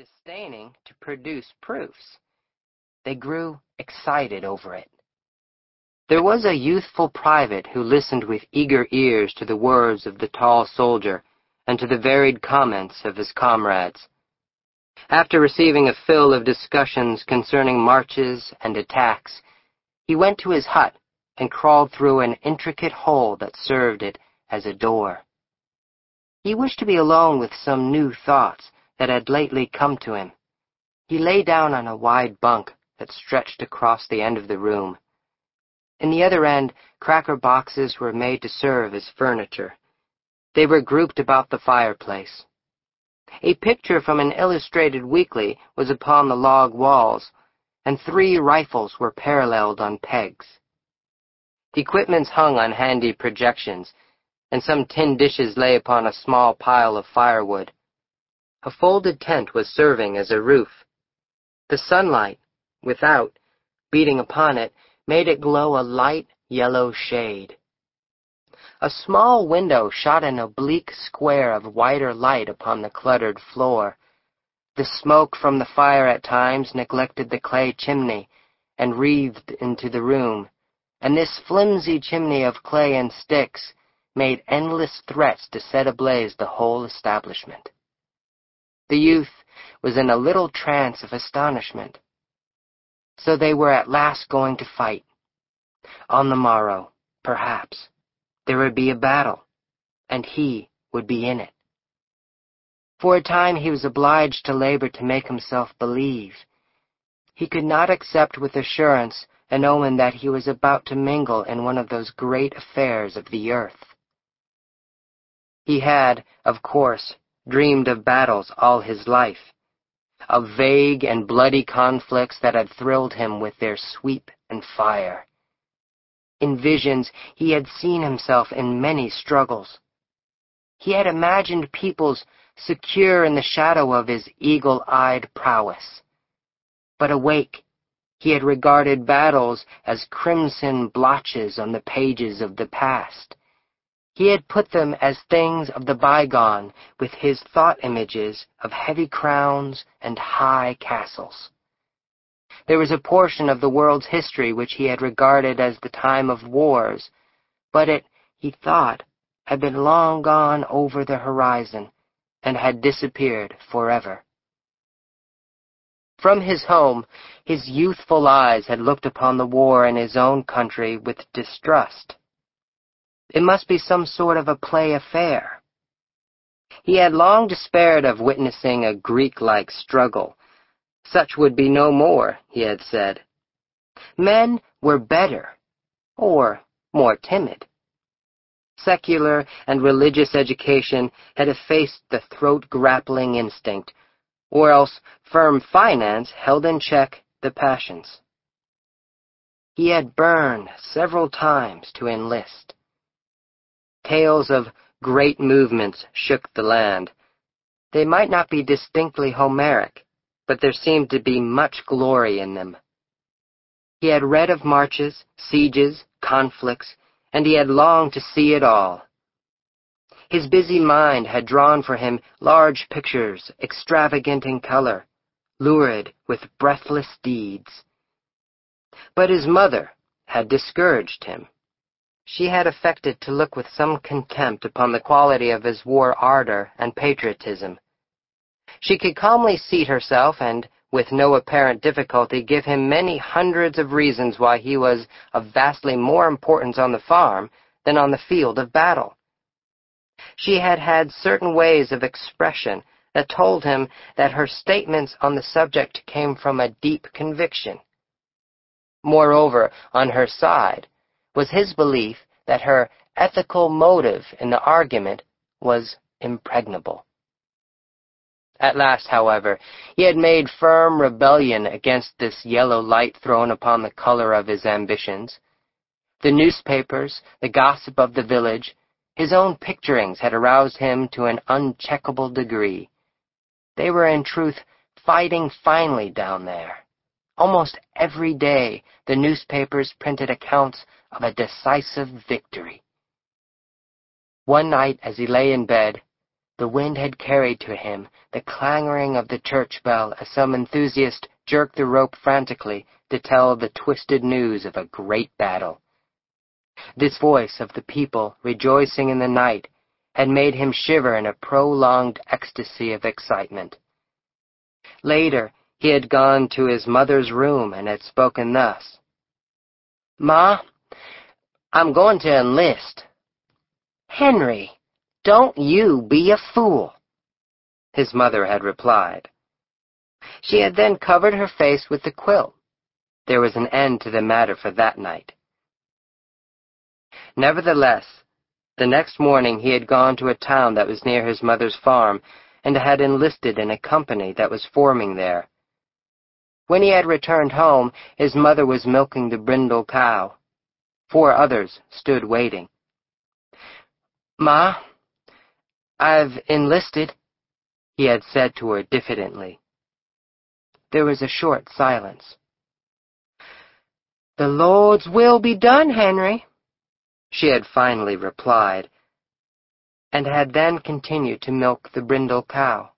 disdaining to produce proofs. They grew excited over it. There was a youthful private who listened with eager ears to the words of the tall soldier and to the varied comments of his comrades. After receiving a fill of discussions concerning marches and attacks, he went to his hut and crawled through an intricate hole that served it as a door. He wished to be alone with some new thoughts that had lately come to him. He lay down on a wide bunk that stretched across the end of the room. In the other end, cracker boxes were made to serve as furniture. They were grouped about the fireplace. A picture from an illustrated weekly was upon the log walls, and three rifles were paralleled on pegs. The equipments hung on handy projections, and some tin dishes lay upon a small pile of firewood. A folded tent was serving as a roof. The sunlight, without, beating upon it, made it glow a light yellow shade. A small window shot an oblique square of whiter light upon the cluttered floor. The smoke from the fire at times neglected the clay chimney and wreathed into the room, and this flimsy chimney of clay and sticks made endless threats to set ablaze the whole establishment. The youth was in a little trance of astonishment. So they were at last going to fight. On the morrow, perhaps, there would be a battle, and he would be in it. For a time he was obliged to labor to make himself believe. He could not accept with assurance an omen that he was about to mingle in one of those great affairs of the earth. He had, of course, dreamed of battles all his life, of vague and bloody conflicts that had thrilled him with their sweep and fire. In visions, he had seen himself in many struggles. He had imagined peoples secure in the shadow of his eagle-eyed prowess. But awake, he had regarded battles as crimson blotches on the pages of the past. He had put them as things of the bygone with his thought images of heavy crowns and high castles. There was a portion of the world's history which he had regarded as the time of wars, but it, he thought, had been long gone over the horizon and had disappeared forever. From his home, his youthful eyes had looked upon the war in his own country with distrust. It must be some sort of a play affair. He had long despaired of witnessing a Greek-like struggle. Such would be no more, he had said. Men were better, or more timid. Secular and religious education had effaced the throat-grappling instinct, or else firm finance held in check the passions. He had burned several times to enlist. Tales of great movements shook the land. They might not be distinctly Homeric, but there seemed to be much glory in them. He had read of marches, sieges, conflicts, and he had longed to see it all. His busy mind had drawn for him large pictures, extravagant in color, lurid with breathless deeds. But his mother had discouraged him. She had affected to look with some contempt upon the quality of his war ardor and patriotism. She could calmly seat herself and, with no apparent difficulty, give him many hundreds of reasons why he was of vastly more importance on the farm than on the field of battle. She had had certain ways of expression that told him that her statements on the subject came from a deep conviction. Moreover, on her side, was his belief that her ethical motive in the argument was impregnable. At last, however, he had made firm rebellion against this yellow light thrown upon the color of his ambitions. The newspapers, the gossip of the village, his own picturings had aroused him to an uncheckable degree. They were in truth fighting finely down there. Almost every day the newspapers printed accounts of a decisive victory. One night as he lay in bed, the wind had carried to him the clangoring of the church bell as some enthusiast jerked the rope frantically to tell the twisted news of a great battle. This voice of the people rejoicing in the night had made him shiver in a prolonged ecstasy of excitement. Later, he had gone to his mother's room and had spoken thus. Ma, I'm going to enlist. Henry, don't you be a fool, his mother had replied. She had then covered her face with the quilt. There was an end to the matter for that night. Nevertheless, the next morning he had gone to a town that was near his mother's farm and had enlisted in a company that was forming there. When he had returned home, his mother was milking the brindle cow. Four others stood waiting. Ma, I've enlisted, he had said to her diffidently. There was a short silence. The Lord's will be done, Henry, she had finally replied, and had then continued to milk the brindle cow.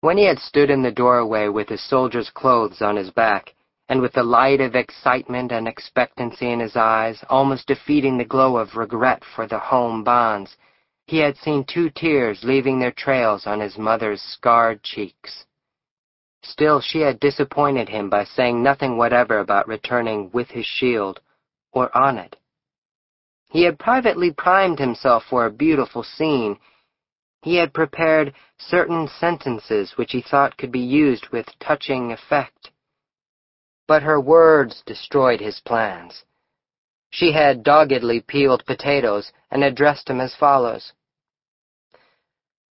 When he had stood in the doorway with his soldier's clothes on his back, and with the light of excitement and expectancy in his eyes almost defeating the glow of regret for the home bonds, he had seen two tears leaving their trails on his mother's scarred cheeks. Still, she had disappointed him by saying nothing whatever about returning with his shield, or on it. He had privately primed himself for a beautiful scene. He had prepared certain sentences which he thought could be used with touching effect. But her words destroyed his plans. She had doggedly peeled potatoes and addressed him as follows.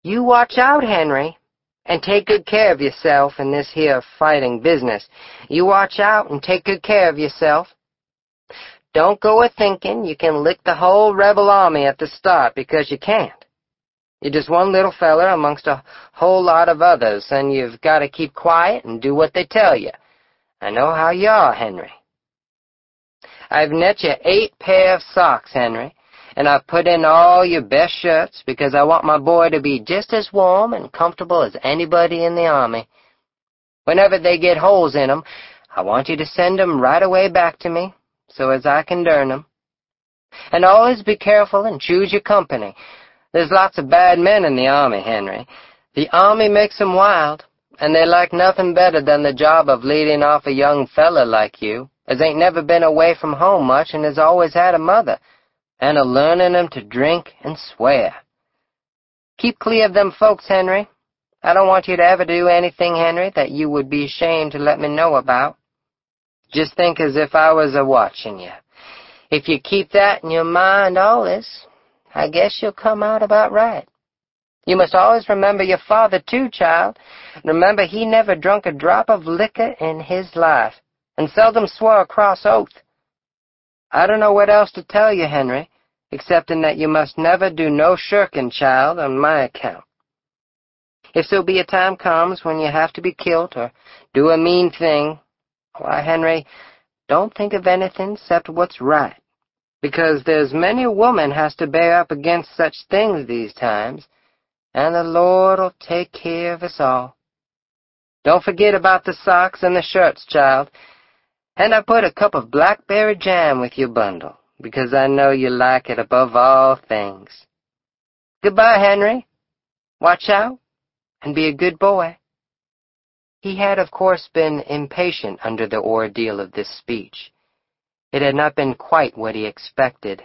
You watch out, Henry, and take good care of yourself in this here fighting business. You watch out and take good care of yourself. Don't go a thinking you can lick the whole rebel army at the start, because you can't. You're just one little feller amongst a whole lot of others, and you've got to keep quiet and do what they tell you. I know how you are, Henry. I've net you eight pair of socks, Henry, and I've put in all your best shirts because I want my boy to be just as warm and comfortable as anybody in the army. Whenever they get holes in 'em, I want you to send 'em right away back to me, so as I can dern 'em. And always be careful and choose your company. There's lots of bad men in the army, Henry. The army makes 'em wild, and they like nothing better than the job of leading off a young feller like you, as ain't never been away from home much and has always had a mother, and a learning 'em to drink and swear. Keep clear of them folks, Henry. I don't want you to ever do anything, Henry, that you would be ashamed to let me know about. Just think as if I was a-watching you. If you keep that in your mind always, I guess you'll come out about right. You must always remember your father, too, child. Remember he never drunk a drop of liquor in his life, and seldom swore a cross oath. I don't know what else to tell you, Henry, excepting that you must never do no shirking, child, on my account. If so be a time comes when you have to be killed or do a mean thing, why, Henry, don't think of anything except what's right, because there's many a woman has to bear up against such things these times, and the Lord'll take care of us all. Don't forget about the socks and the shirts, child, and I put a cup of blackberry jam with your bundle, because I know you like it above all things. Goodbye, Henry. Watch out, and be a good boy. He had of course been impatient under the ordeal of this speech. It had not been quite what he expected,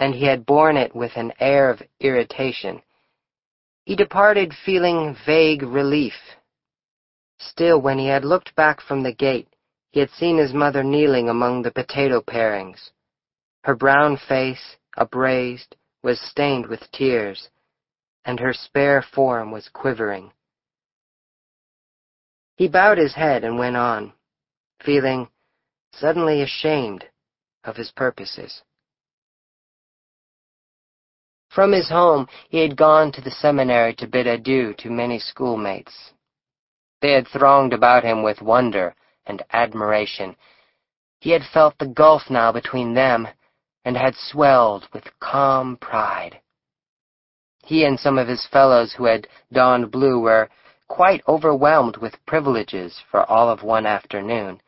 and he had borne it with an air of irritation. He departed feeling vague relief. Still, when he had looked back from the gate, he had seen his mother kneeling among the potato parings. Her brown face, upraised, was stained with tears, and her spare form was quivering. He bowed his head and went on, feeling suddenly ashamed of his purposes. From his home, he had gone to the seminary to bid adieu to many schoolmates. They had thronged about him with wonder and admiration. He had felt the gulf now between them and had swelled with calm pride. He and some of his fellows who had donned blue were quite overwhelmed with privileges for all of one afternoon,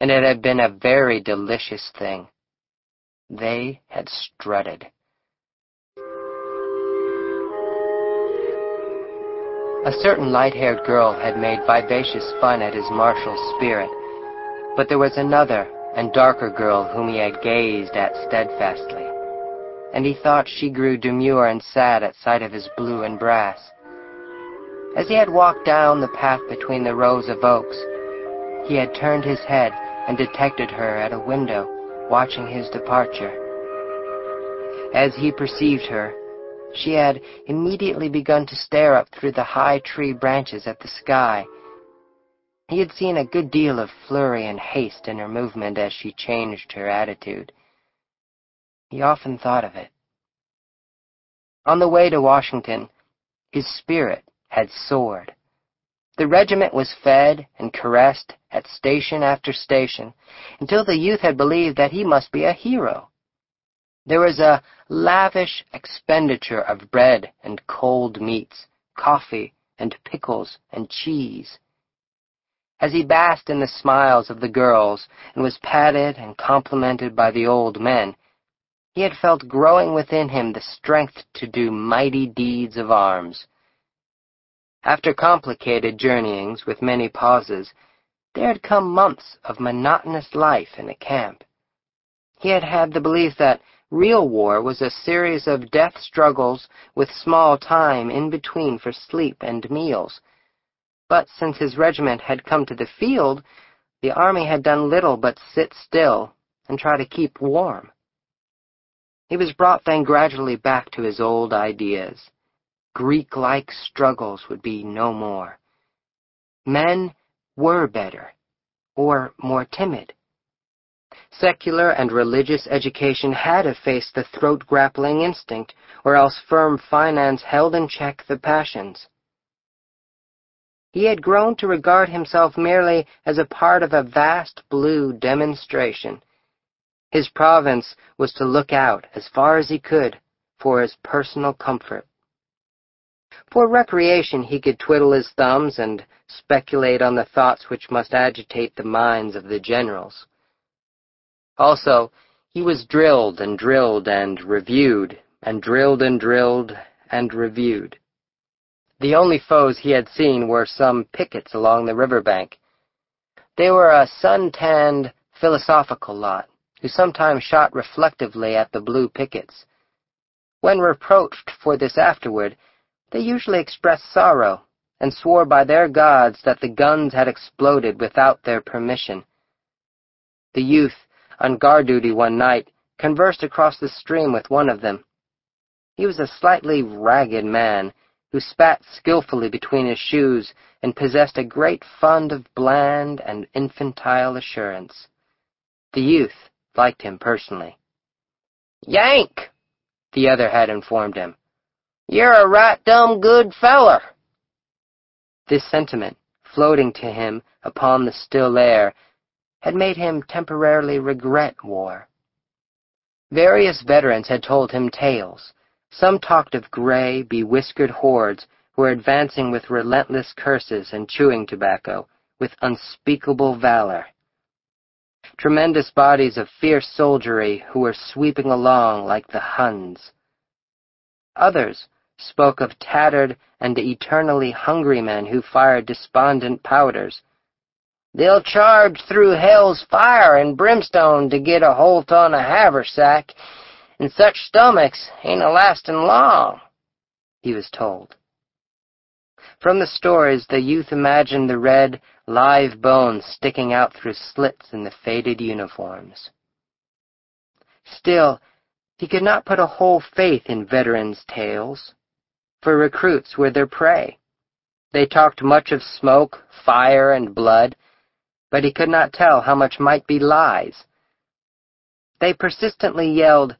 and it had been a very delicious thing. They had strutted. A certain light-haired girl had made vivacious fun at his martial spirit, but there was another and darker girl whom he had gazed at steadfastly, and he thought she grew demure and sad at sight of his blue and brass. As he had walked down the path between the rows of oaks, he had turned his head and detected her at a window, watching his departure. As he perceived her, she had immediately begun to stare up through the high tree branches at the sky. He had seen a good deal of flurry and haste in her movement as she changed her attitude. He often thought of it. On the way to Washington, his spirit had soared. The regiment was fed and caressed at station after station until the youth had believed that he must be a hero. There was a lavish expenditure of bread and cold meats, coffee and pickles and cheese. As he basked in the smiles of the girls and was patted and complimented by the old men, he had felt growing within him the strength to do mighty deeds of arms. After complicated journeyings with many pauses, there had come months of monotonous life in a camp. He had had the belief that Real war was a series of death struggles with small time in between for sleep and meals. But since his regiment had come to the field, the army had done little but sit still and try to keep warm. He was brought then gradually back to his old ideas. Greek-like struggles would be no more. Men were better, or more timid. Secular and religious education had effaced the throat-grappling instinct, or else firm finance held in check the passions. He had grown to regard himself merely as a part of a vast blue demonstration. His province was to look out, as far as he could, for his personal comfort. For recreation he could twiddle his thumbs and speculate on the thoughts which must agitate the minds of the generals. Also, he was drilled and drilled and reviewed, and drilled and drilled and reviewed. The only foes he had seen were some pickets along the river bank. They were a sun-tanned, philosophical lot, who sometimes shot reflectively at the blue pickets. When reproached for this afterward, they usually expressed sorrow, and swore by their gods that the guns had exploded without their permission. The youth on guard duty one night, conversed across the stream with one of them. He was a slightly ragged man who spat skillfully between his shoes and possessed a great fund of bland and infantile assurance. The youth liked him personally. Yank, the other had informed him. You're a right dumb good feller. This sentiment, floating to him upon the still air, had made him temporarily regret war. Various veterans had told him tales. Some talked of gray, bewhiskered hordes who were advancing with relentless curses and chewing tobacco, with unspeakable valor. Tremendous bodies of fierce soldiery who were sweeping along like the Huns. Others spoke of tattered and eternally hungry men who fired despondent powders, They'll charge through hell's fire and brimstone to get a holt on a haversack, and such stomachs ain't a lastin' long, he was told. From the stories, the youth imagined the red, live bones sticking out through slits in the faded uniforms. Still, he could not put a whole faith in veterans' tales, for recruits were their prey. They talked much of smoke, fire, and blood, but he could not tell how much might be lies. They persistently yelled,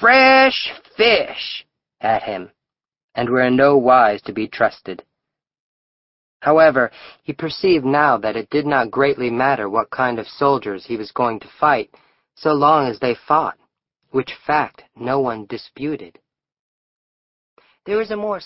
Fresh fish! at him, and were in no wise to be trusted. However, he perceived now that it did not greatly matter what kind of soldiers he was going to fight, so long as they fought, which fact no one disputed. There is a more